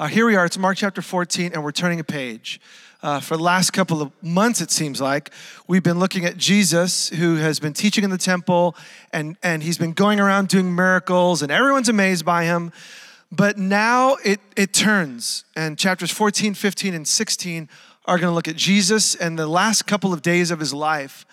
Uh, here we are, it's Mark chapter 14, and we're turning a page. Uh, for the last couple of months, it seems like, we've been looking at Jesus, who has been teaching in the temple, and, and he's been going around doing miracles, and everyone's amazed by him. But now it, it turns, and chapters 14, 15, and 16 are going to look at Jesus and the last couple of days of his life.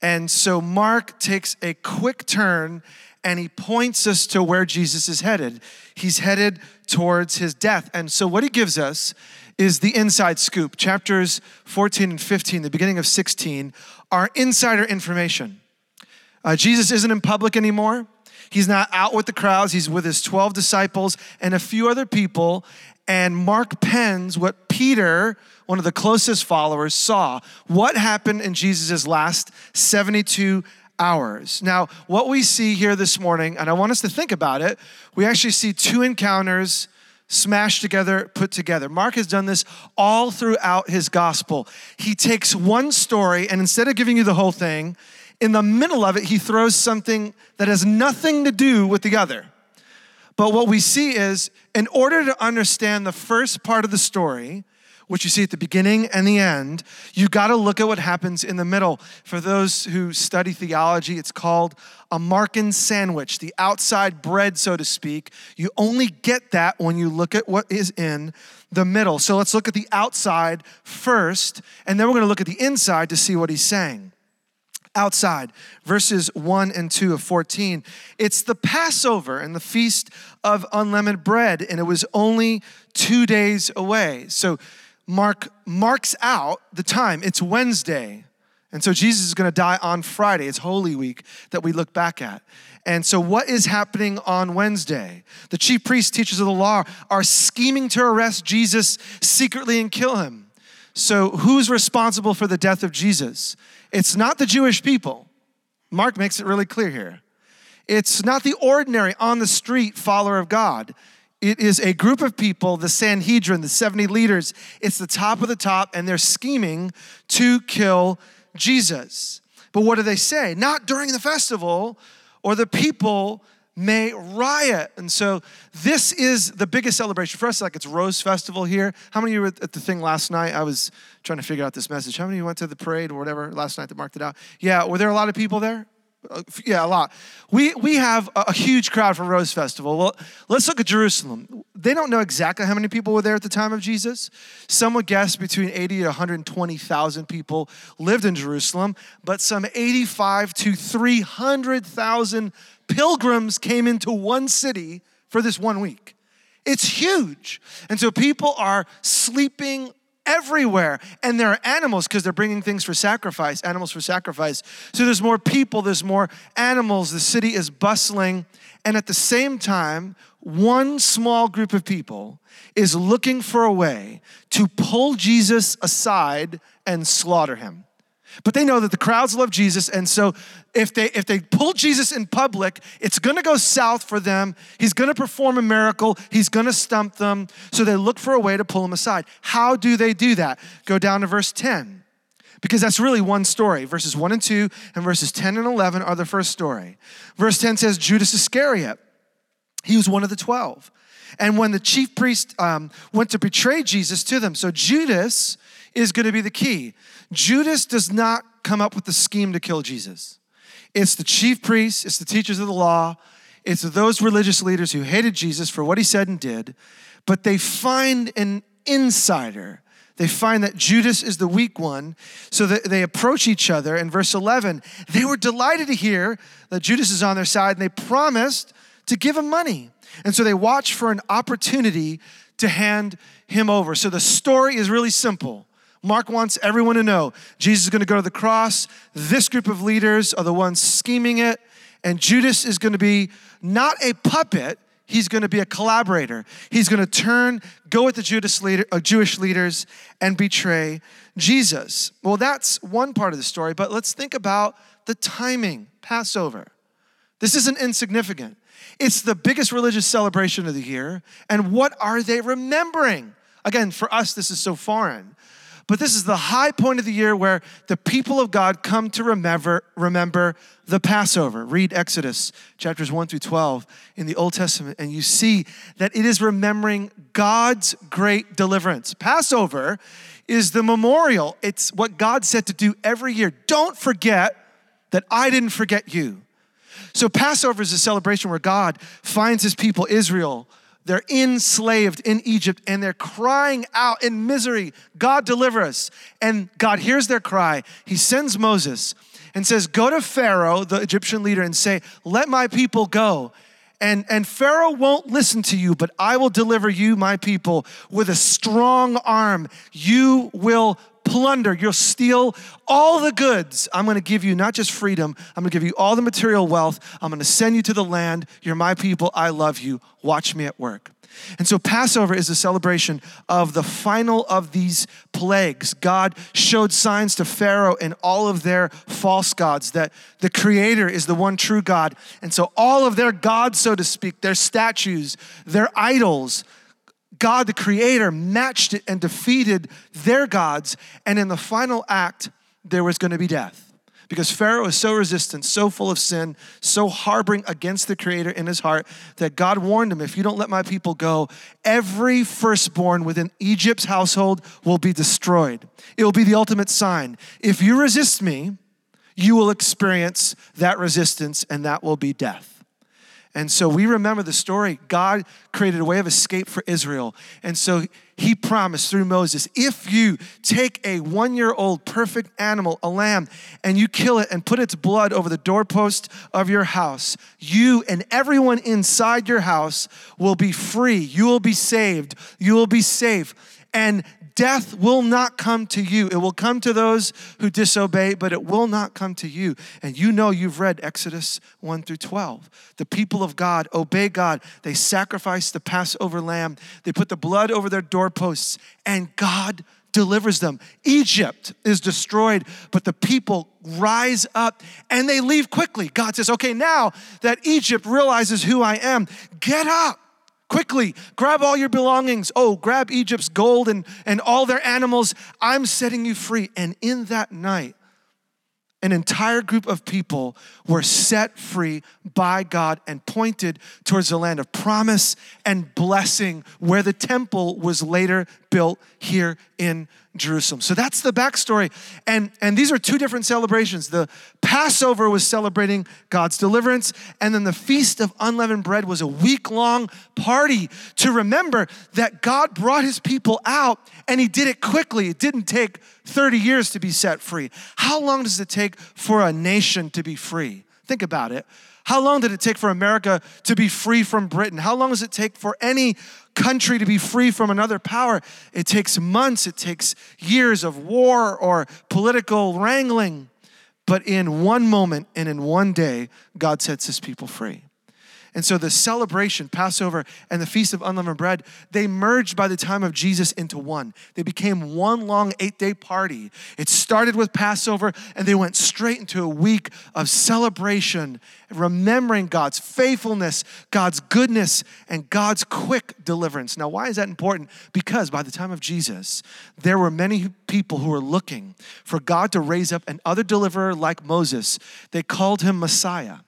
And so Mark takes a quick turn and he points us to where Jesus is headed. He's headed towards his death. And so, what he gives us is the inside scoop. Chapters 14 and 15, the beginning of 16, are insider information. Uh, Jesus isn't in public anymore. He's not out with the crowds. He's with his 12 disciples and a few other people. And Mark pens what Peter, one of the closest followers, saw. What happened in Jesus' last 72 hours. Now, what we see here this morning, and I want us to think about it, we actually see two encounters smashed together, put together. Mark has done this all throughout his gospel. He takes one story, and instead of giving you the whole thing, in the middle of it, he throws something that has nothing to do with the other. But what we see is, in order to understand the first part of the story, which you see at the beginning and the end, you got to look at what happens in the middle. For those who study theology, it's called a Markan sandwich, the outside bread, so to speak. You only get that when you look at what is in the middle. So let's look at the outside first, and then we're going to look at the inside to see what he's saying outside. Verses 1 and 2 of 14. It's the Passover and the Feast of Unleavened Bread, and it was only two days away. So Mark marks out the time. It's Wednesday. And so Jesus is going to die on Friday. It's Holy Week that we look back at. And so, what is happening on Wednesday? The chief priests, teachers of the law, are scheming to arrest Jesus secretly and kill him. So, who's responsible for the death of Jesus? It's not the Jewish people. Mark makes it really clear here. It's not the ordinary on the street follower of God. It is a group of people, the Sanhedrin, the 70 leaders. It's the top of the top, and they're scheming to kill Jesus. But what do they say? Not during the festival, or the people may riot. And so this is the biggest celebration for us. Like it's Rose Festival here. How many of you were at the thing last night? I was trying to figure out this message. How many of you went to the parade or whatever last night that marked it out? Yeah, were there a lot of people there? Uh, yeah, a lot. We, we have a, huge crowd for Rose Festival. Well, let's look at Jerusalem. They don't know exactly how many people were there at the time of Jesus. Some would guess between 80 to 120,000 people lived in Jerusalem, but some 85 to 300,000 pilgrims came into one city for this one week. It's huge. And so people are sleeping everywhere. And there are animals because they're bringing things for sacrifice, animals for sacrifice. So there's more people, there's more animals. The city is bustling. And at the same time, one small group of people is looking for a way to pull Jesus aside and slaughter him. But they know that the crowds love Jesus, and so if they if they pull Jesus in public, it's going to go south for them. He's going to perform a miracle. He's going to stump them. So they look for a way to pull him aside. How do they do that? Go down to verse 10. Because that's really one story. Verses 1 and 2 and verses 10 and 11 are the first story. Verse 10 says Judas Iscariot. He was one of the 12. And when the chief priest um, went to betray Jesus to them, so Judas is going to be the key. Judas does not come up with the scheme to kill Jesus. It's the chief priests, it's the teachers of the law, it's those religious leaders who hated Jesus for what he said and did, but they find an insider. They find that Judas is the weak one, so that they approach each other. In verse 11, they were delighted to hear that Judas is on their side, and they promised to give him money. And so they watch for an opportunity to hand him over. So the story is really simple. Mark wants everyone to know Jesus is going to go to the cross. This group of leaders are the ones scheming it. And Judas is going to be not a puppet, he's going to be a collaborator. He's going to turn, go with the Judas leader, uh, Jewish leaders and betray Jesus. Well, that's one part of the story, but let's think about the timing Passover. This isn't insignificant. It's the biggest religious celebration of the year. And what are they remembering? Again, for us, this is so foreign. But this is the high point of the year where the people of God come to remember, remember the Passover. Read Exodus chapters 1 through 12 in the Old Testament, and you see that it is remembering God's great deliverance. Passover is the memorial, it's what God said to do every year. Don't forget that I didn't forget you. So, Passover is a celebration where God finds his people, Israel, they're enslaved in Egypt and they're crying out in misery, God deliver us. And God hears their cry. He sends Moses and says, Go to Pharaoh, the Egyptian leader, and say, Let my people go. And, and Pharaoh won't listen to you, but I will deliver you, my people, with a strong arm. You will plunder, you'll steal all the goods. I'm going to give you not just freedom, I'm going to give you all the material wealth. I'm going to send you to the land. You're my people. I love you. Watch me at work. And so Passover is a celebration of the final of these plagues. God showed signs to Pharaoh and all of their false gods that the Creator is the one true God. And so all of their gods, so to speak, their statues, their idols, God, the creator, matched it and defeated their gods. And in the final act, there was going to be death. Because Pharaoh is so resistant, so full of sin, so harboring against the Creator in his heart that God warned him if you don't let my people go, every firstborn within Egypt's household will be destroyed. It will be the ultimate sign. If you resist me, you will experience that resistance, and that will be death. And so we remember the story. God created a way of escape for Israel. And so he promised through Moses if you take a one year old perfect animal, a lamb, and you kill it and put its blood over the doorpost of your house, you and everyone inside your house will be free. You will be saved. You will be safe. And death will not come to you. It will come to those who disobey, but it will not come to you. And you know you've read Exodus 1 through 12. The people of God obey God. They sacrifice the Passover lamb, they put the blood over their doorposts, and God delivers them. Egypt is destroyed, but the people rise up and they leave quickly. God says, Okay, now that Egypt realizes who I am, get up Quickly, grab all your belongings. Oh, grab Egypt's gold and, and all their animals. I'm setting you free. And in that night, an entire group of people were set free by God and pointed towards the land of promise and blessing where the temple was later built here in Jerusalem. So that's the backstory. And, and these are two different celebrations. The Passover was celebrating God's deliverance, and then the Feast of Unleavened Bread was a week long party to remember that God brought his people out and he did it quickly. It didn't take 30 years to be set free. How long does it take for a nation to be free? Think about it. How long did it take for America to be free from Britain? How long does it take for any country to be free from another power? It takes months, it takes years of war or political wrangling. But in one moment and in one day, God sets his people free. And so the celebration, Passover and the Feast of Unleavened Bread, they merged by the time of Jesus into one. They became one long eight day party. It started with Passover and they went straight into a week of celebration, remembering God's faithfulness, God's goodness, and God's quick deliverance. Now, why is that important? Because by the time of Jesus, there were many people who were looking for God to raise up another deliverer like Moses. They called him Messiah.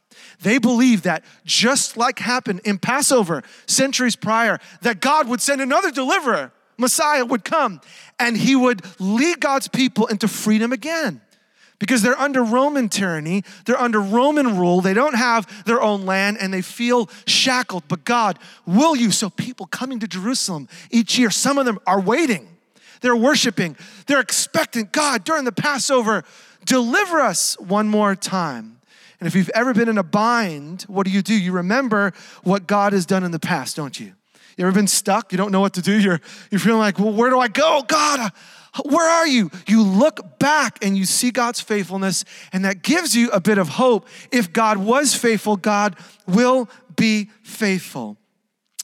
They believed that just like happened in Passover centuries prior, that God would send another deliverer, Messiah would come, and he would lead God's people into freedom again. Because they're under Roman tyranny, they're under Roman rule, they don't have their own land, and they feel shackled. But God, will you? So people coming to Jerusalem each year, some of them are waiting, they're worshiping, they're expecting God during the Passover, deliver us one more time. And if you've ever been in a bind, what do you do? You remember what God has done in the past, don't you? You ever been stuck? You don't know what to do. You're, you're feeling like, well, where do I go? God, where are you? You look back and you see God's faithfulness, and that gives you a bit of hope. If God was faithful, God will be faithful.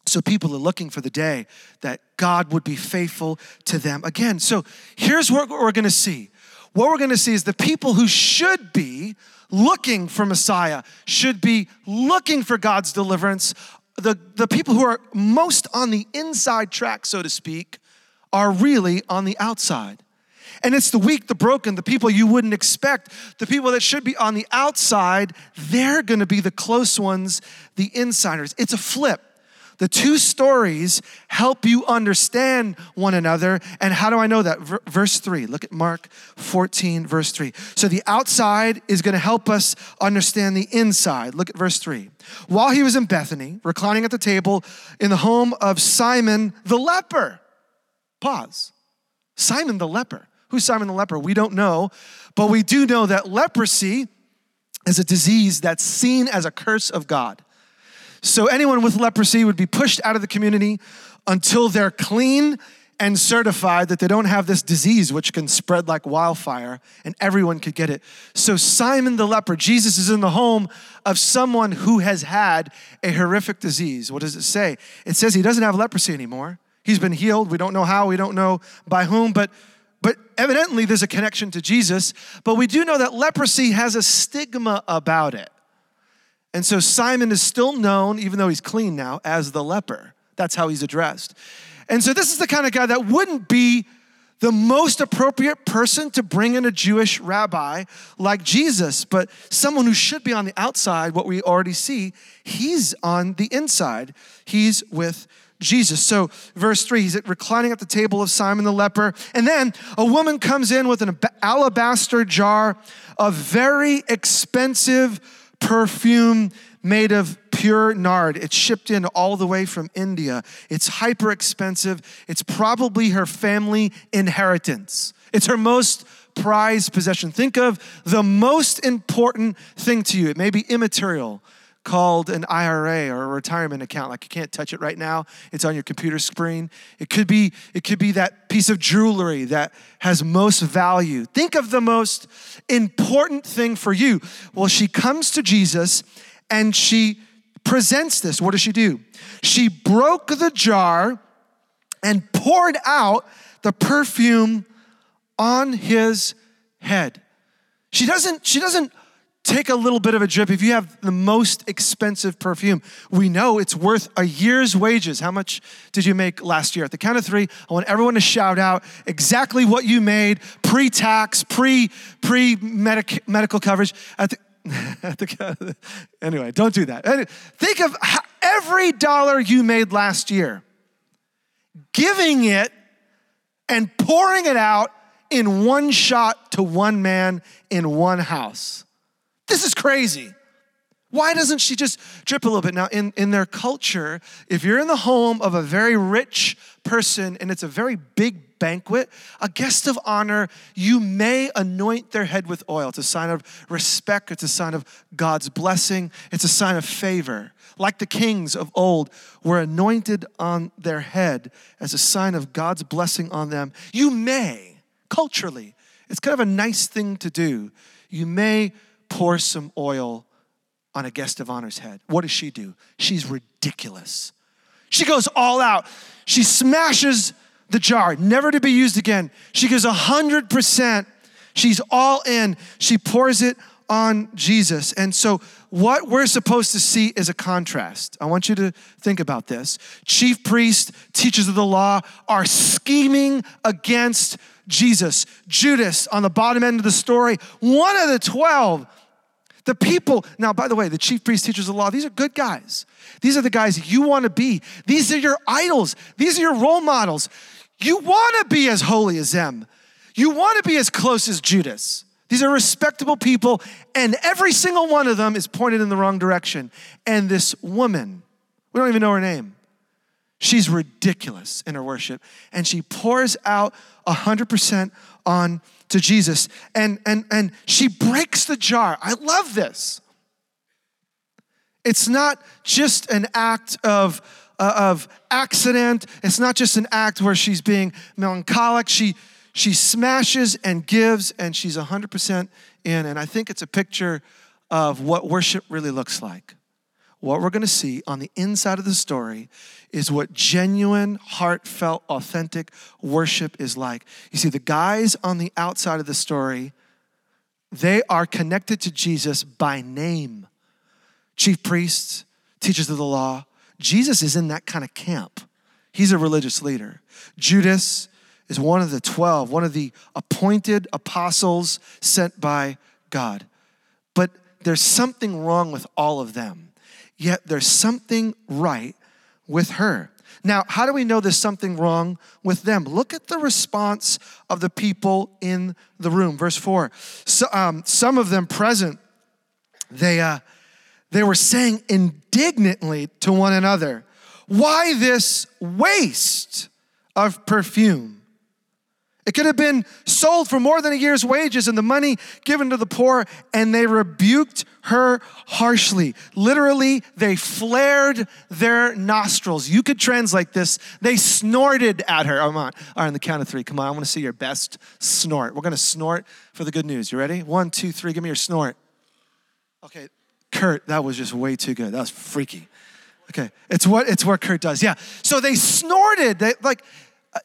So people are looking for the day that God would be faithful to them again. So here's what we're gonna see. What we're gonna see is the people who should be looking for Messiah, should be looking for God's deliverance. The, the people who are most on the inside track, so to speak, are really on the outside. And it's the weak, the broken, the people you wouldn't expect, the people that should be on the outside, they're gonna be the close ones, the insiders. It's a flip. The two stories help you understand one another. And how do I know that? verse 3. Look at Mark 14, verse 3. So the outside is going to help us understand the inside. Look at verse 3. While he was in Bethany, reclining at the table in the home of Simon the leper. Pause. Simon the leper. Who's Simon the leper? We don't know, but we do know that leprosy is a disease that's seen as a curse of God. So anyone with leprosy would be pushed out of the community until they're clean and certified that they don't have this disease which can spread like wildfire and everyone could get it. So Simon the leper, Jesus is in the home of someone who has had a horrific disease. What does it say? It says he doesn't have leprosy anymore. He's been healed. We don't know how, we don't know by whom, but but evidently there's a connection to Jesus, but we do know that leprosy has a stigma about it. And so Simon is still known, even though he's clean now, as the leper. That's how he's addressed. And so this is the kind of guy that wouldn't be the most appropriate person to bring in a Jewish rabbi like Jesus, but someone who should be on the outside, what we already see, he's on the inside. He's with Jesus. So, verse three, he's reclining at the table of Simon the leper. And then a woman comes in with an alabaster jar of very expensive perfume made of pure nard. It's shipped in all the way from India. It's hyper expensive. It's probably her family inheritance. It's her most prized possession. Think of the most important thing to you. It may be immaterial, called an IRA or a retirement account. Like you can't touch it right now. It's on your computer screen. It could be it could be that piece of jewelry that has most value. Think of the most important thing for you. Well, she comes to Jesus and she presents this. What does she do? She broke the jar and poured out the perfume on his head. She doesn't she doesn't take a little bit of a drip. If you have the most expensive perfume, we know it's worth a year's wages. How much did you make last year? At the count of three, I want everyone to shout out exactly what you made pre tax, pre pre medical coverage. At the, at the, anyway, don't do that. Think of every dollar you made last year, giving it and pouring it out in one shot to one man in one house. This is crazy. Why doesn't she just drip a little bit? Now, in, in their culture, if you're in the home of a very rich person and it's a very big banquet, a guest of honor, you may anoint their head with oil. It's a sign of respect, it's a sign of God's blessing, it's a sign of favor. Like the kings of old were anointed on their head as a sign of God's blessing on them. You may, culturally, it's kind of a nice thing to do. You may pour some oil on a guest of honor's head. What does she do? She's ridiculous. She goes all out. She smashes the jar, never to be used again. She gives 100%. She's all in. She pours it on Jesus. And so, what we're supposed to see is a contrast. I want you to think about this. Chief priests, teachers of the law are scheming against Jesus. Judas, on the bottom end of the story, one of the 12 the people, now, by the way, the chief priests, teachers of the law, these are good guys. These are the guys you want to be. These are your idols. These are your role models. You want to be as holy as them. You want to be as close as Judas. These are respectable people, and every single one of them is pointed in the wrong direction. And this woman, we don't even know her name, she's ridiculous in her worship, and she pours out 100% on to Jesus. And, and, and she breaks the jar. I love this. It's not just an act of, uh, of accident, it's not just an act where she's being melancholic. She, she smashes and gives, and she's 100% in. And I think it's a picture of what worship really looks like what we're going to see on the inside of the story is what genuine, heartfelt, authentic worship is like. You see, the guys on the outside of the story, they are connected to Jesus by name. Chief priests, teachers of the law. Jesus is in that kind of camp. He's a religious leader. Judas is one of the 12, one of the appointed apostles sent by God. But there's something wrong with all of them. Yet there's something right with her. Now, how do we know there's something wrong with them? Look at the response of the people in the room. Verse 4. So, um, some of them present, they, uh, they were saying indignantly to one another, Why this waste of perfume? It could have been sold for more than a year's wages and the money given to the poor, and they rebuked her harshly. Literally, they flared their nostrils. You could translate this. They snorted at her. Come on. All right, on the count of three. Come on, I want to see your best snort. We're going to snort for the good news. You ready? One, two, three. Give me your snort. Okay, Kurt, that was just way too good. That was freaky. Okay, it's what it's what Kurt does. Yeah. So they snorted. They like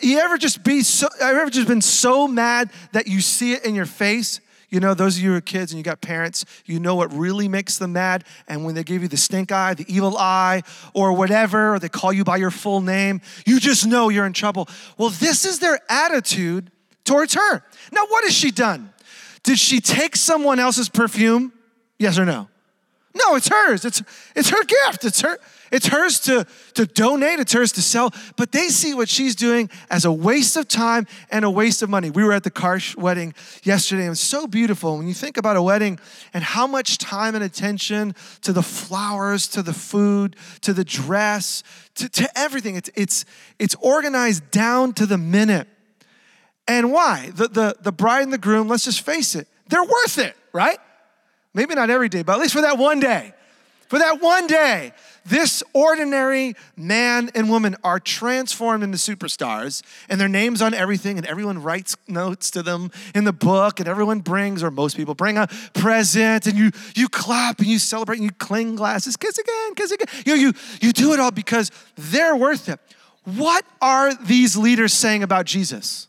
you ever just be so, I've ever just been so mad that you see it in your face? You know, those of you who are kids and you got parents, you know what really makes them mad. And when they give you the stink eye, the evil eye, or whatever, or they call you by your full name, you just know you're in trouble. Well, this is their attitude towards her. Now, what has she done? Did she take someone else's perfume? Yes or no? No, it's hers. It's, it's her gift. It's her. It's hers to, to donate, it's hers to sell, but they see what she's doing as a waste of time and a waste of money. We were at the Karsh wedding yesterday, and it was so beautiful. When you think about a wedding and how much time and attention to the flowers, to the food, to the dress, to, to everything, it's, it's, it's organized down to the minute. And why? The, the, the bride and the groom, let's just face it, they're worth it, right? Maybe not every day, but at least for that one day. For that one day, this ordinary man and woman are transformed into superstars, and their names on everything, and everyone writes notes to them in the book, and everyone brings, or most people bring a present, and you you clap and you celebrate and you cling glasses, kiss again, kiss again. You know, you you do it all because they're worth it. What are these leaders saying about Jesus?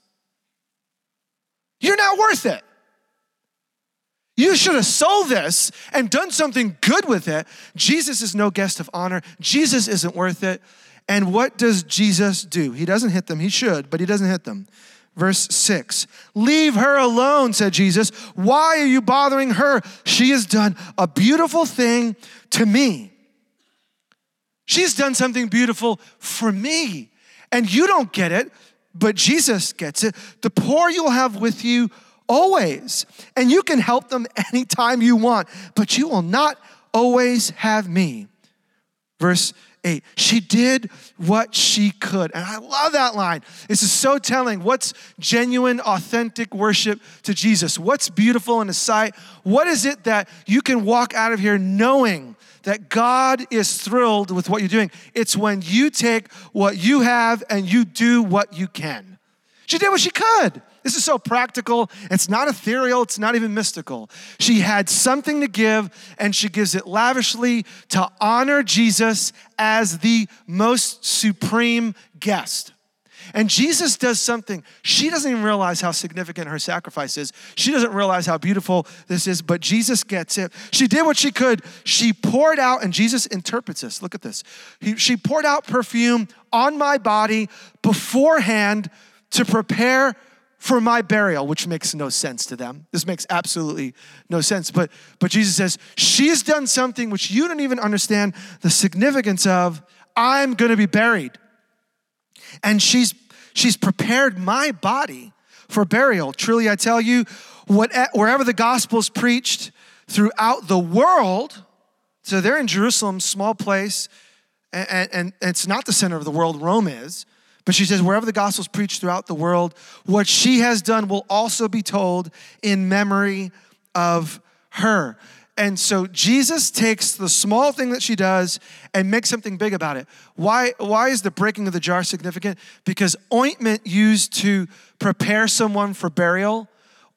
You're not worth it. You should have sold this and done something good with it. Jesus is no guest of honor. Jesus isn't worth it. And what does Jesus do? He doesn't hit them. He should, but he doesn't hit them. Verse 6 Leave her alone, said Jesus. Why are you bothering her? She has done a beautiful thing to me. She's done something beautiful for me. And you don't get it, but Jesus gets it. The poor you'll have with you always. And you can help them anytime you want, but you will not always have me. Verse 8. She did what she could. And I love that line. This is so telling. What's genuine, authentic worship to Jesus? What's beautiful in a sight? What is it that you can walk out of here knowing that God is thrilled with what you're doing? It's when you take what you have and you do what you can. She did what she could. This is so practical. It's not ethereal, it's not even mystical. She had something to give, and she gives it lavishly to honor Jesus as the most supreme guest. And Jesus does something. She doesn't even realize how significant her sacrifice is. She doesn't realize how beautiful this is, but Jesus gets it. She did what she could. She poured out, and Jesus interprets this. Look at this. He, she poured out perfume on my body beforehand to prepare for my burial, which makes no sense to them. This makes absolutely no sense. But, but Jesus says, She's done something which you don't even understand the significance of. I'm going to be buried. And she's, she's prepared my body for burial. Truly, I tell you, what, wherever the gospel is preached throughout the world, so they're in Jerusalem, small place, and, and, and it's not the center of the world, Rome is. But she says, wherever the gospel is preached throughout the world, what she has done will also be told in memory of her. And so Jesus takes the small thing that she does and makes something big about it. Why, why is the breaking of the jar significant? Because ointment used to prepare someone for burial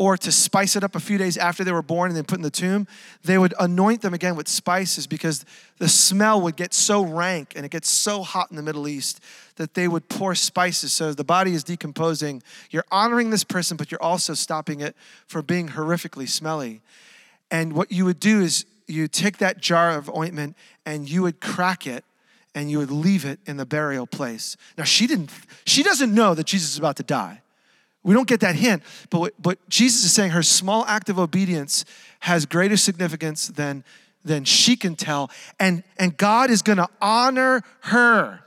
or to spice it up a few days after they were born and then put in the tomb, they would anoint them again with spices because the smell would get so rank and it gets so hot in the Middle East that they would pour spices. So the body is decomposing. You're honoring this person, but you're also stopping it from being horrifically smelly. And what you would do is you take that jar of ointment and you would crack it and you would leave it in the burial place. Now she didn't she doesn't know that Jesus is about to die. We don't get that hint, but, but Jesus is saying her small act of obedience has greater significance than, than she can tell, and, and God is gonna honor her.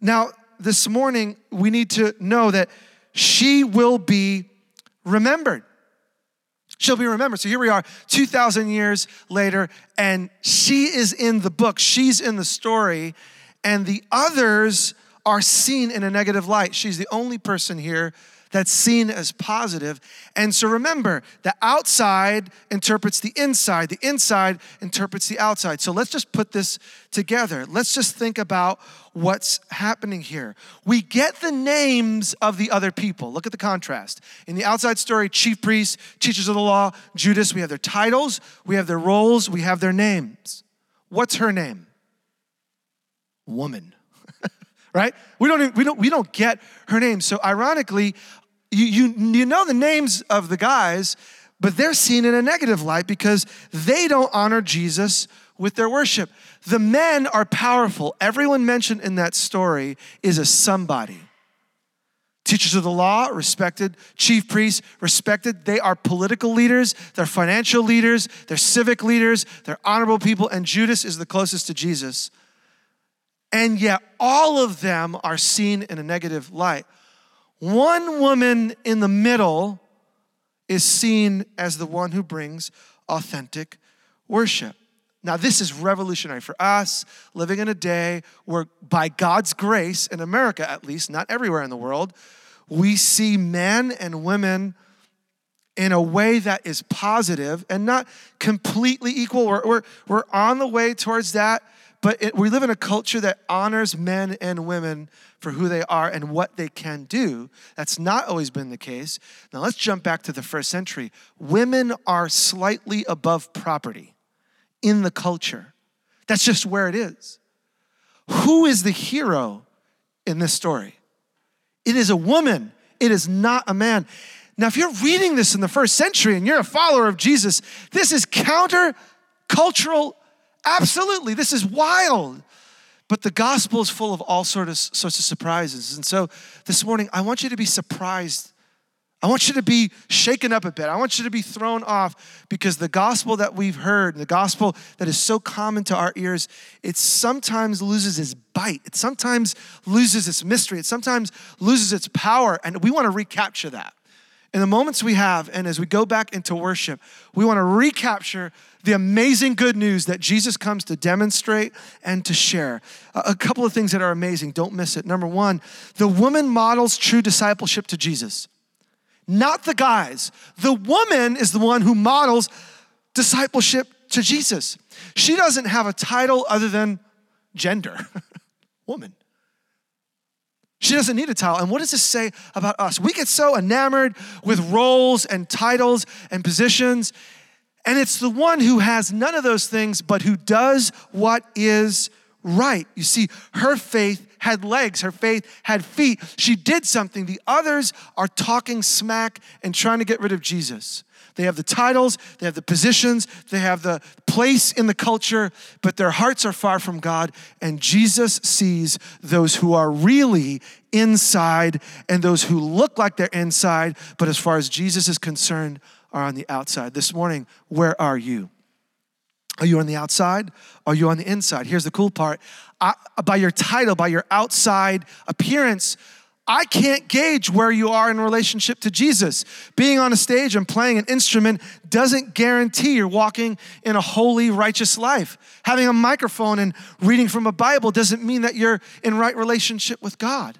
Now, this morning, we need to know that she will be remembered. She'll be remembered. So here we are, 2,000 years later, and she is in the book, she's in the story, and the others are seen in a negative light. She's the only person here that's seen as positive. And so remember, the outside interprets the inside, the inside interprets the outside. So let's just put this together. Let's just think about what's happening here. We get the names of the other people. Look at the contrast. In the outside story, chief priests, teachers of the law, Judas, we have their titles, we have their roles, we have their names. What's her name? Woman. right? We don't, even, we, don't, we don't get her name. So, ironically, you, you, you know the names of the guys, but they're seen in a negative light because they don't honor Jesus with their worship. The men are powerful. Everyone mentioned in that story is a somebody. Teachers of the law, respected. Chief priests, respected. They are political leaders, they're financial leaders, they're civic leaders, they're honorable people, and Judas is the closest to Jesus. And yet, all of them are seen in a negative light. One woman in the middle is seen as the one who brings authentic worship. Now, this is revolutionary for us living in a day where, by God's grace, in America at least, not everywhere in the world, we see men and women in a way that is positive and not completely equal. We're, we're, we're on the way towards that, but it, we live in a culture that honors men and women for who they are and what they can do. That's not always been the case. Now let's jump back to the first century. Women are slightly above property in the culture. That's just where it is. Who is the hero in this story? It is a woman, it is not a man. Now, if you're reading this in the first century and you're a follower of Jesus, this is counter cultural. Absolutely, this is wild. But the gospel is full of all sorts of, sorts of surprises. And so this morning, I want you to be surprised. I want you to be shaken up a bit. I want you to be thrown off because the gospel that we've heard, the gospel that is so common to our ears, it sometimes loses its bite. It sometimes loses its mystery. It sometimes loses its power. And we want to recapture that. In the moments we have, and as we go back into worship, we want to recapture the amazing good news that Jesus comes to demonstrate and to share. A couple of things that are amazing, don't miss it. Number one, the woman models true discipleship to Jesus, not the guys. The woman is the one who models discipleship to Jesus. She doesn't have a title other than gender, woman. She doesn't need a title. And what does this say about us? We get so enamored with roles and titles and positions. And it's the one who has none of those things, but who does what is right. You see, her faith had legs, her faith had feet. She did something. The others are talking smack and trying to get rid of Jesus. They have the titles, they have the positions, they have the place in the culture, but their hearts are far from God. And Jesus sees those who are really inside and those who look like they're inside, but as far as Jesus is concerned, are on the outside. This morning, where are you? Are you on the outside? Are you on the inside? Here's the cool part. I, by your title, by your outside appearance, I can't gauge where you are in relationship to Jesus. Being on a stage and playing an instrument doesn't guarantee you're walking in a holy, righteous life. Having a microphone and reading from a Bible doesn't mean that you're in right relationship with God.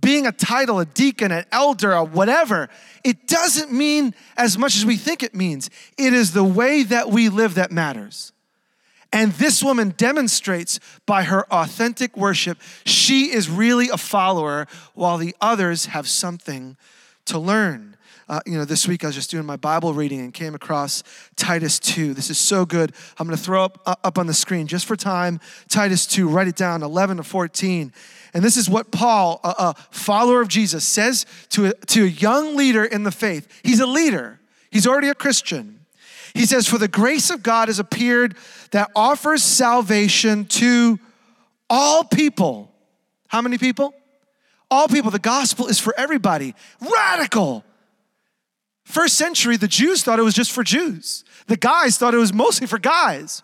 Being a title, a deacon, an elder, a whatever, it doesn't mean as much as we think it means. It is the way that we live that matters. And this woman demonstrates by her authentic worship, she is really a follower while the others have something to learn. Uh, you know, this week I was just doing my Bible reading and came across Titus 2. This is so good. I'm going to throw up, uh, up on the screen just for time. Titus 2, write it down, 11 to 14. And this is what Paul, a, a follower of Jesus, says to a, to a young leader in the faith. He's a leader, he's already a Christian. He says, For the grace of God has appeared that offers salvation to all people. How many people? all people. The gospel is for everybody. Radical. First century, the Jews thought it was just for Jews. The guys thought it was mostly for guys.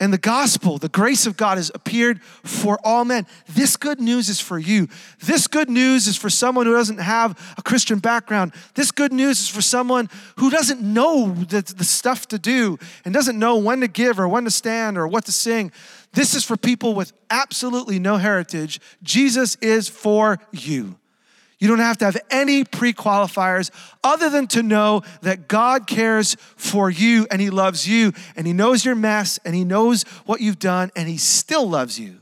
And the gospel, the grace of God has appeared for all men. This good news is for you. This good news is for someone who doesn't have a Christian background. This good news is for someone who doesn't know the, the stuff to do and doesn't know when to give or when to stand or what to sing. This is for people with absolutely no heritage. Jesus is for you. You don't have to have any pre qualifiers other than to know that God cares for you and He loves you and He knows your mess and He knows what you've done and He still loves you.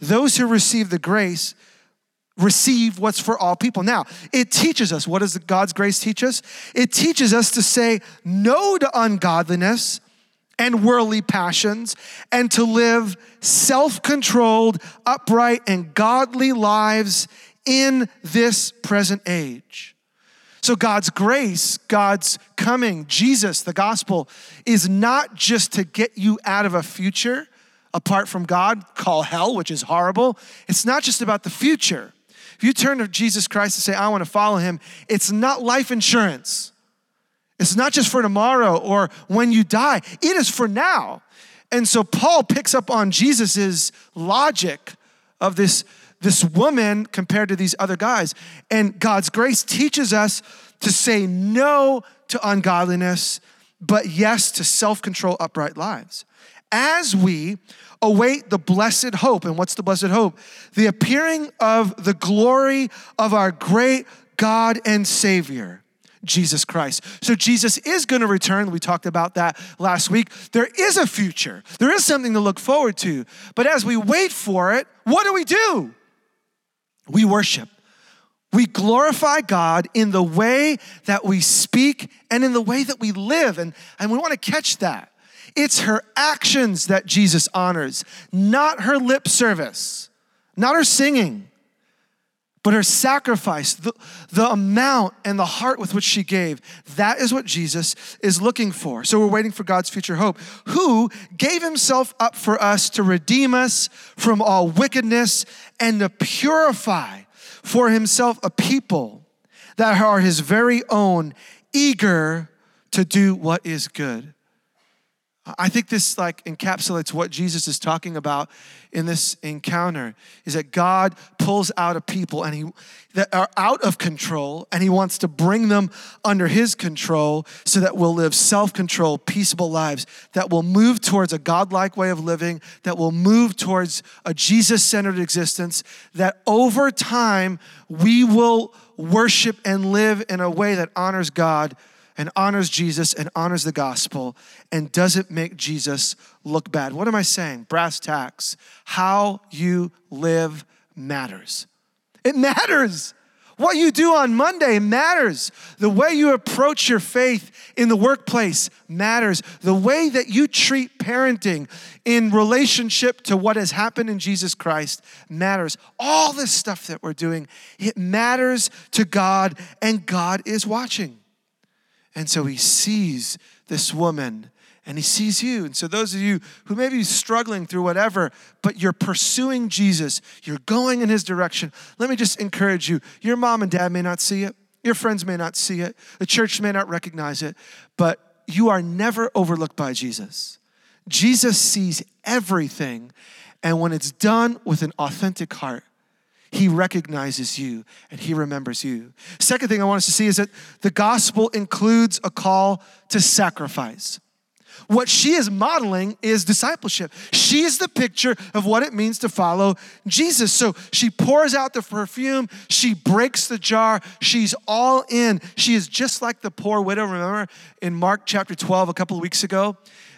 Those who receive the grace receive what's for all people. Now, it teaches us what does God's grace teach us? It teaches us to say no to ungodliness and worldly passions and to live self controlled, upright, and godly lives in this present age. So, God's grace, God's coming, Jesus, the gospel, is not just to get you out of a future apart from God, call hell, which is horrible. It's not just about the future. If you turn to Jesus Christ and say, I want to follow him, it's not life insurance. It's not just for tomorrow or when you die, it is for now. And so Paul picks up on Jesus's logic of this this woman compared to these other guys. And God's grace teaches us to say no to ungodliness, but yes to self control, upright lives. As we await the blessed hope, and what's the blessed hope? The appearing of the glory of our great God and Savior. Jesus Christ. So Jesus is going to return. We talked about that last week. There is a future. There is something to look forward to. But as we wait for it, what do we do? We worship. We glorify God in the way that we speak and in the way that we live. And, and we want to catch that. It's her actions that Jesus honors, not her lip service, not her singing, but her sacrifice, the, the amount and the heart with which she gave. That is what Jesus is looking for. So we're waiting for God's future hope, who gave himself up for us to redeem us from all wickedness and to purify for himself a people that are his very own, eager to do what is good. I think this like encapsulates what Jesus is talking about in this encounter is that God pulls out a people and he that are out of control and he wants to bring them under his control so that we'll live self-control, peaceable lives that will move towards a godlike way of living, that will move towards a Jesus-centered existence that over time we will worship and live in a way that honors God and honors Jesus and honors the gospel and doesn't make Jesus look bad. What am I saying? Brass tacks. How you live matters. It matters. What you do on Monday matters. The way you approach your faith in the workplace matters. The way that you treat parenting in relationship to what has happened in Jesus Christ matters. All this stuff that we're doing, it matters to God, and God is watching. And so he sees this woman and he sees you. And so, those of you who may be struggling through whatever, but you're pursuing Jesus, you're going in his direction, let me just encourage you. Your mom and dad may not see it, your friends may not see it, the church may not recognize it, but you are never overlooked by Jesus. Jesus sees everything, and when it's done with an authentic heart, he recognizes you and he remembers you. Second thing I want us to see is that the gospel includes a call to sacrifice. What she is modeling is discipleship. She is the picture of what it means to follow Jesus. So she pours out the perfume, she breaks the jar, she's all in. She is just like the poor widow. Remember in Mark chapter 12 a couple of weeks ago?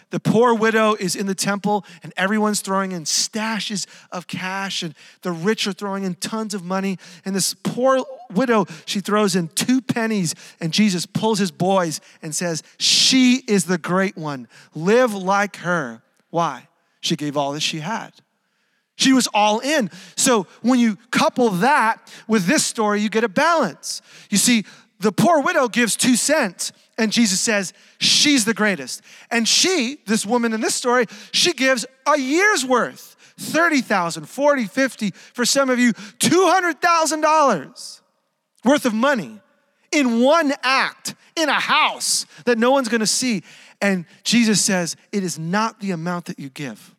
The poor widow is in the temple, and everyone's throwing in stashes of cash, and the rich are throwing in tons of money. And this poor widow, she throws in two pennies, and Jesus pulls his boys and says, She is the great one. Live like her. Why? She gave all that she had. She was all in. So when you couple that with this story, you get a balance. You see, the poor widow gives two cents, and Jesus says, She's the greatest. And she, this woman in this story, she gives a year's worth 30,000, 40, 50, for some of you, $200,000 worth of money in one act in a house that no one's to see. And Jesus says, It is not the amount that you give.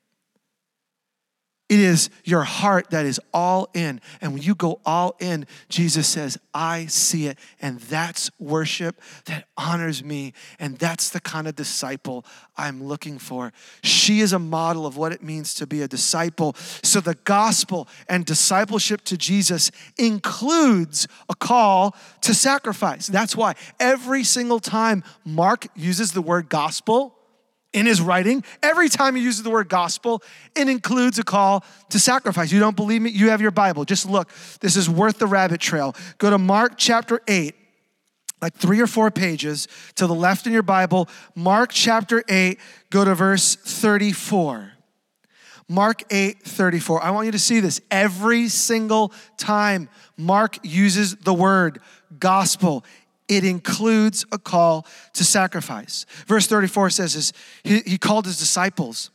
It is your heart that is all in. And when you go all in, Jesus says, I see it. And that's worship that honors me. And that's the kind of disciple I'm looking for. She is a model of what it means to be a disciple. So the gospel and discipleship to Jesus includes a call to sacrifice. That's why every single time Mark uses the word gospel, in his writing. Every time he uses the word gospel, it includes a call to sacrifice. You don't believe me? You have your Bible. Just look. This is worth the rabbit trail. Go to Mark chapter 8, like three or four pages to the left in your Bible. Mark chapter 8, go to verse 34. Mark 8, 34. I want you to see this. Every single time Mark uses the word gospel, it includes a call to sacrifice. Verse 34 says He, he called his disciples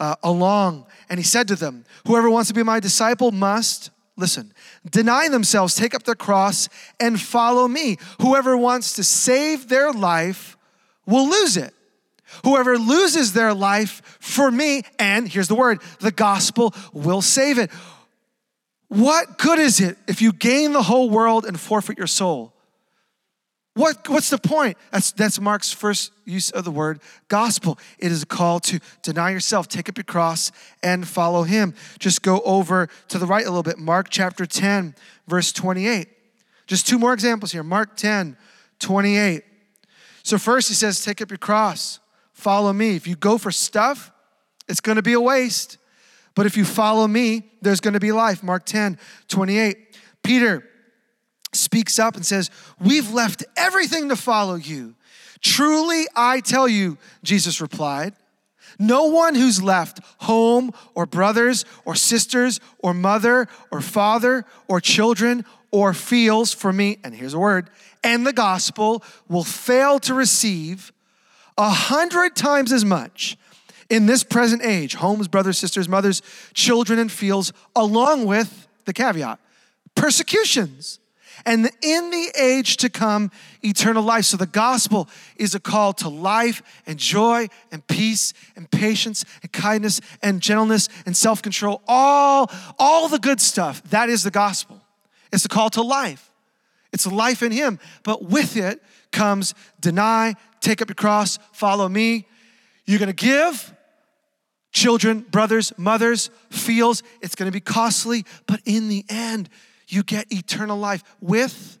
uh, along and he said to them, Whoever wants to be my disciple must, listen, deny themselves, take up their cross, and follow me. Whoever wants to save their life will lose it. Whoever loses their life for me, and here's the word, the gospel will save it. What good is it if you gain the whole world and forfeit your soul? What, what's the point? That's, that's Mark's first use of the word gospel. It is a call to deny yourself, take up your cross, and follow him. Just go over to the right a little bit. Mark chapter 10, verse 28. Just two more examples here. Mark 10, 28. So, first he says, Take up your cross, follow me. If you go for stuff, it's going to be a waste. But if you follow me, there's going to be life. Mark 10, 28. Peter, speaks up and says, We've left everything to follow you. Truly, I tell you, Jesus replied, no one who's left home or brothers or sisters or mother or father or children or fields for me, and here's a word, and the gospel will fail to receive a hundred times as much in this present age homes, brothers, sisters, mothers, children, and fields, along with the caveat persecutions and in the age to come, eternal life. So the gospel is a call to life and joy and peace and patience and kindness and gentleness and self control. All, all the good stuff. That is the gospel. It's a call to life. It's life in Him. But with it comes deny, take up your cross, follow me. You're gonna give, children, brothers, mothers, feels. It's gonna be costly, but in the end, you get eternal life with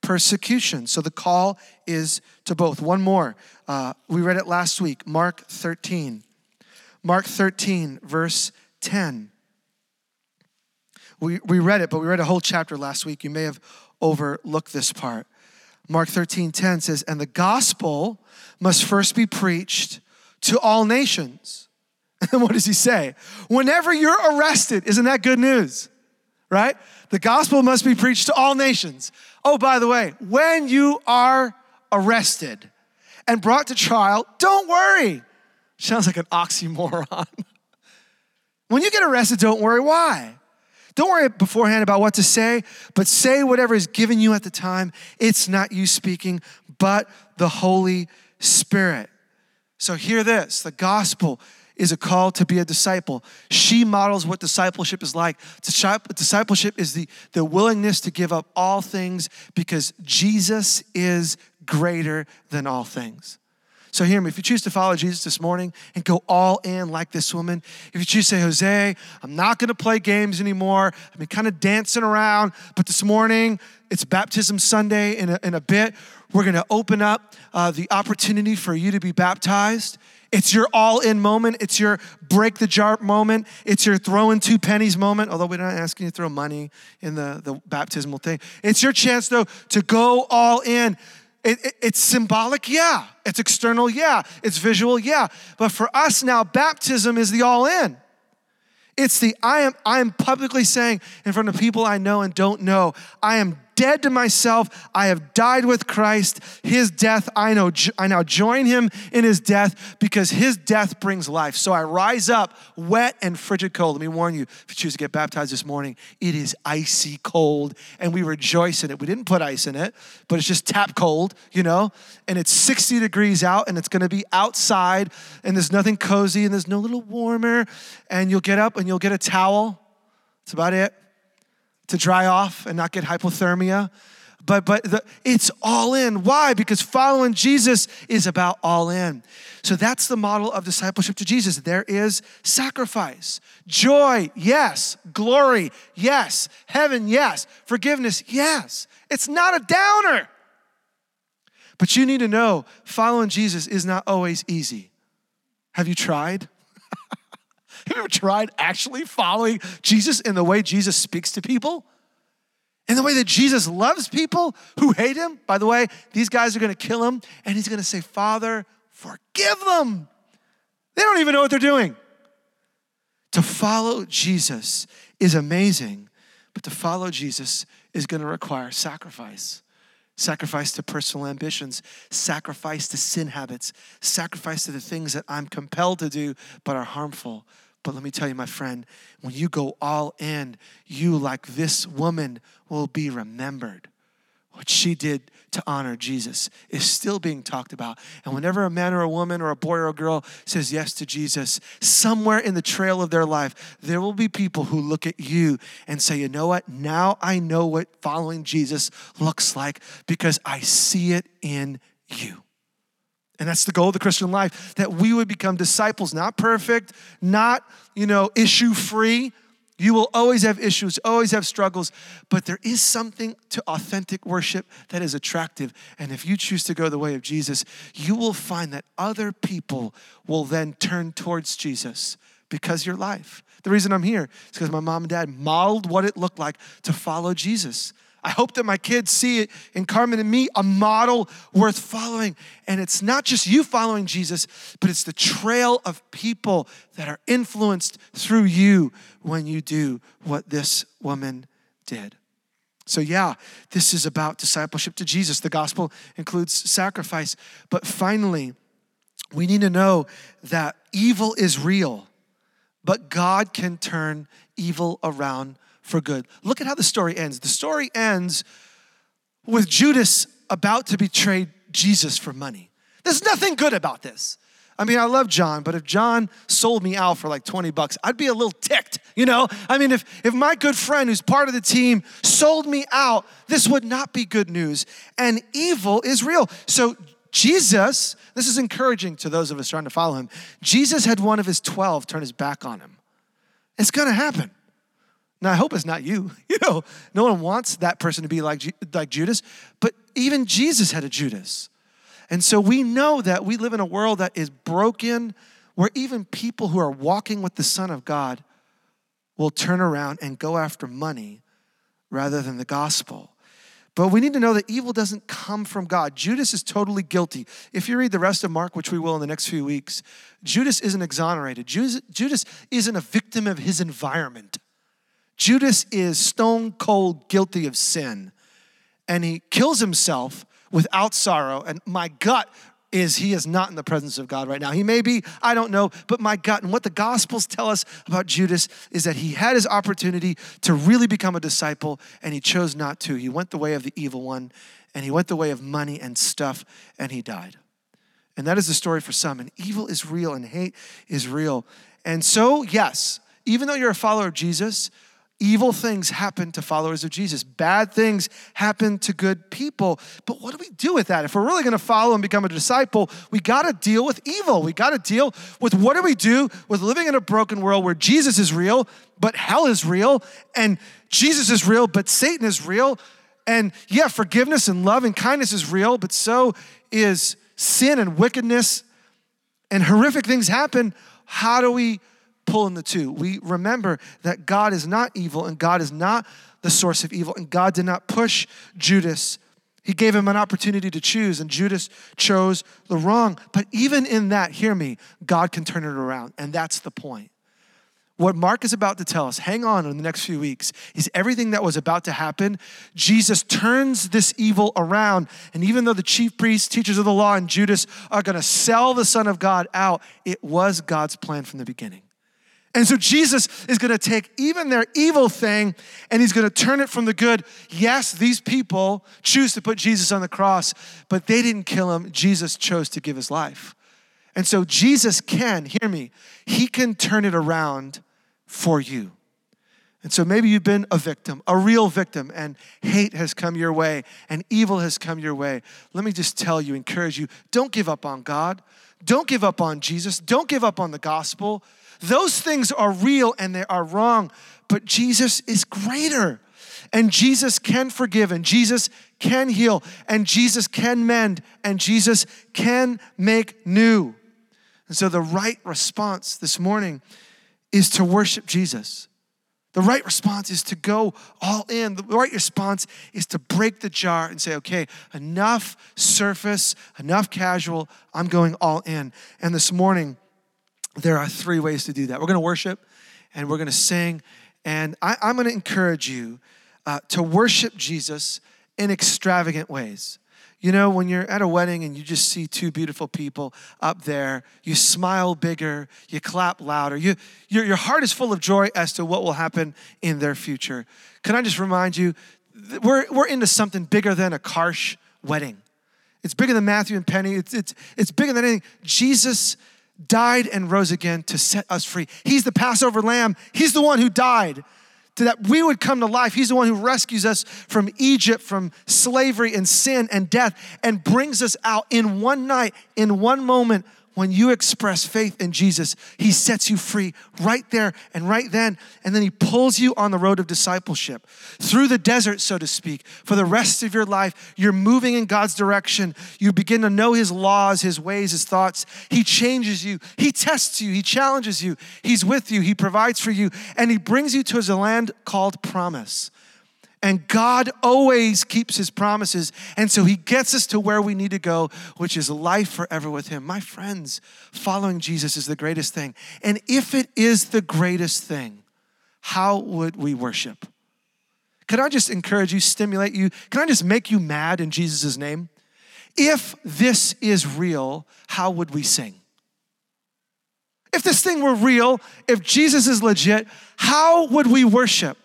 persecution. So the call is to both. One more. Uh, we read it last week, Mark 13. Mark 13, verse 10. We, we read it, but we read a whole chapter last week. You may have overlooked this part. Mark 13, 10 says, And the gospel must first be preached to all nations. And what does he say? Whenever you're arrested, isn't that good news? Right? The gospel must be preached to all nations. Oh, by the way, when you are arrested and brought to trial, don't worry. Sounds like an oxymoron. when you get arrested, don't worry. Why? Don't worry beforehand about what to say, but say whatever is given you at the time. It's not you speaking, but the Holy Spirit. So hear this the gospel is a call to be a disciple. She models what discipleship is like. Discipleship is the, the willingness to give up all things because Jesus is greater than all things. So hear me, if you choose to follow Jesus this morning and go all in like this woman, if you choose to say, Jose, I'm not gonna play games anymore, I've been kind of dancing around, but this morning, it's baptism Sunday in a, in a bit. We're gonna open up uh, the opportunity for you to be baptized. It's your all in moment. It's your break the jar moment. It's your throw in two pennies moment, although we're not asking you to throw money in the, the baptismal thing. It's your chance, though, to go all in. It, it, it's symbolic, yeah. It's external, yeah. It's visual, yeah. But for us now, baptism is the all in. It's the I am I am publicly saying in front of people I know and don't know, I am dead to myself. I have died with Christ. His death, I know, I now join him in his death because his death brings life. So I rise up wet and frigid cold. Let me warn you, if you choose to get baptized this morning, it is icy cold and we rejoice in it. We didn't put ice in it, but it's just tap cold, you know, and it's 60 degrees out and it's going to be outside and there's nothing cozy and there's no little warmer and you'll get up and you'll get a towel. That's about it to dry off and not get hypothermia. But, but the, it's all in. Why? Because following Jesus is about all in. So that's the model of discipleship to Jesus. There is sacrifice, joy, yes, glory, yes, heaven, yes, forgiveness, yes. It's not a downer. But you need to know following Jesus is not always easy. Have you tried? Ever tried actually following Jesus in the way Jesus speaks to people? In the way that Jesus loves people who hate him? By the way, these guys are gonna kill him, and he's gonna say, Father, forgive them. They don't even know what they're doing. To follow Jesus is amazing, but to follow Jesus is gonna require sacrifice sacrifice to personal ambitions, sacrifice to sin habits, sacrifice to the things that I'm compelled to do but are harmful. But let me tell you, my friend, when you go all in, you, like this woman, will be remembered. What she did to honor Jesus is still being talked about. And whenever a man or a woman or a boy or a girl says yes to Jesus, somewhere in the trail of their life, there will be people who look at you and say, you know what? Now I know what following Jesus looks like because I see it in you. And that's the goal of the Christian life that we would become disciples, not perfect, not, you know, issue free. You will always have issues, always have struggles, but there is something to authentic worship that is attractive. And if you choose to go the way of Jesus, you will find that other people will then turn towards Jesus because your life. The reason I'm here is because my mom and dad modeled what it looked like to follow Jesus. I hope that my kids see it in Carmen and me a model worth following. And it's not just you following Jesus, but it's the trail of people that are influenced through you when you do what this woman did. So, yeah, this is about discipleship to Jesus. The gospel includes sacrifice. But finally, we need to know that evil is real, but God can turn evil around for good. Look at how the story ends. The story ends with Judas about to betray Jesus for money. There's nothing good about this. I mean, I love John, but if John sold me out for like 20 bucks, I'd be a little ticked, you know? I mean, if, if my good friend who's part of the team sold me out, this would not be good news. And evil is real. So, Jesus, this is encouraging to those of us trying to follow him. Jesus had one of his 12 turn his back on him. It's gonna happen. Now, I hope it's not you. You know, no one wants that person to be like, like Judas, but even Jesus had a Judas. And so we know that we live in a world that is broken, where even people who are walking with the Son of God will turn around and go after money rather than the gospel. But we need to know that evil doesn't come from God. Judas is totally guilty. If you read the rest of Mark, which we will in the next few weeks, Judas isn't exonerated. Judas isn't a victim of his environment. Judas is stone cold guilty of sin and he kills himself without sorrow. And my gut is he is not in the presence of God right now. He may be, I don't know, but my gut and what the Gospels tell us about Judas is that he had his opportunity to really become a disciple and he chose not to. He went the way of the evil one and he went the way of money and stuff and he died. And that is the story for some. And evil is real and hate is real. And so, yes, even though you're a follower of Jesus, Evil things happen to followers of Jesus. Bad things happen to good people. But what do we do with that? If we're really going to follow and become a disciple, we got to deal with evil. We got to deal with what do we do with living in a broken world where Jesus is real, but hell is real, and Jesus is real, but Satan is real. And yeah, forgiveness and love and kindness is real, but so is sin and wickedness and horrific things happen. How do we pulling the two. We remember that God is not evil and God is not the source of evil, and God did not push Judas. He gave him an opportunity to choose, and Judas chose the wrong. But even in that, hear me, God can turn it around, and that's the point. What Mark is about to tell us, hang on in the next few weeks, is everything that was about to happen. Jesus turns this evil around. And even though the chief priests, teachers of the law, and Judas are going to sell the Son of God out, it was God's plan from the beginning. And so Jesus is going to take even their evil thing and he's going to turn it from the good. Yes, these people choose to put Jesus on the cross, but they didn't kill him. Jesus chose to give his life. And so Jesus can, hear me, he can turn it around for you. And so maybe you've been a victim, a real victim, and hate has come your way and evil has come your way. Let me just tell you, encourage you don't give up on God. Don't give up on Jesus. Don't give up on the gospel. Those things are real and they are wrong, but Jesus is greater. And Jesus can forgive, and Jesus can heal, and Jesus can mend, and Jesus can make new. And so the right response this morning is to worship Jesus. The right response is to go all in. The right response is to break the jar and say, okay, enough surface, enough casual, I'm going all in. And this morning, there are three ways to do that. We're going to worship and we're going to sing. And I, am going to encourage you uh, to worship Jesus in extravagant ways. You know, when you're at a wedding and you just see two beautiful people up there, you smile bigger, you clap louder. You, your, your heart is full of joy as to what will happen in their future. Can I just remind you, we're, we're into something bigger than a Karsh wedding. It's bigger than Matthew and Penny. It's, it's, it's bigger than anything. Jesus died and rose again to set us free. He's the Passover lamb. He's the one who died to that we would come to life. He's the one who rescues us from Egypt, from slavery and sin and death, and brings us out in one night, in one moment when you express faith in Jesus, He sets you free right there and right then. And then He pulls you on the road of discipleship through the desert, so to speak. For the rest of your life, you're moving in God's direction. You begin to know His laws, His ways, His thoughts. He changes you, He tests you, He challenges you, He's with you, He provides for you, and He brings you to a land called promise. And God always keeps his promises. And so he gets us to where we need to go, which is life forever with him. My friends, following Jesus is the greatest thing. And if it is the greatest thing, how would we worship? Could I just encourage you, stimulate you? Can I just make you mad in Jesus' name? If this is real, how would we sing? If this thing were real, if Jesus is legit, how would we worship?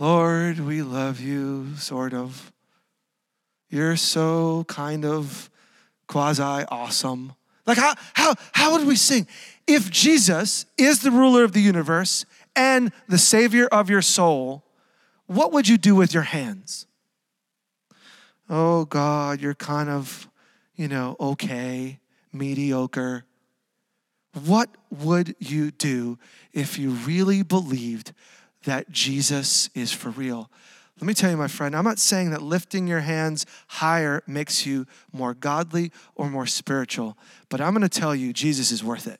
Lord, we love you, sort of. You're so kind of quasi awesome. Like, how, how, how would we sing? If Jesus is the ruler of the universe and the savior of your soul, what would you do with your hands? Oh, God, you're kind of, you know, okay, mediocre. What would you do if you really believed that Jesus is for real. Let me tell you, my friend, I'm not saying that lifting your hands higher makes you more godly or more spiritual, but I'm going to tell you, Jesus is worth it.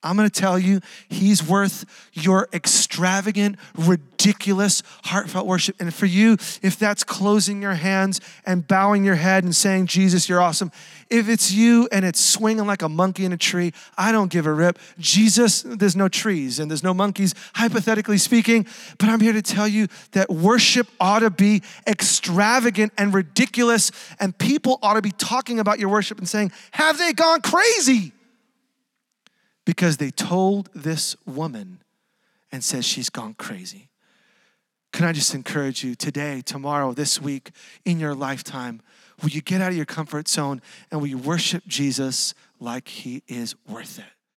I'm going to tell you, he's worth your extravagant, ridiculous, heartfelt worship. And for you, if that's closing your hands and bowing your head and saying, Jesus, you're awesome, if it's you and it's swinging like a monkey in a tree, I don't give a rip. Jesus, there's no trees and there's no monkeys, hypothetically speaking. But I'm here to tell you that worship ought to be extravagant and ridiculous, and people ought to be talking about your worship and saying, Have they gone crazy? Because they told this woman and says she's gone crazy. Can I just encourage you today, tomorrow, this week, in your lifetime, will you get out of your comfort zone and will you worship Jesus like he is worth it?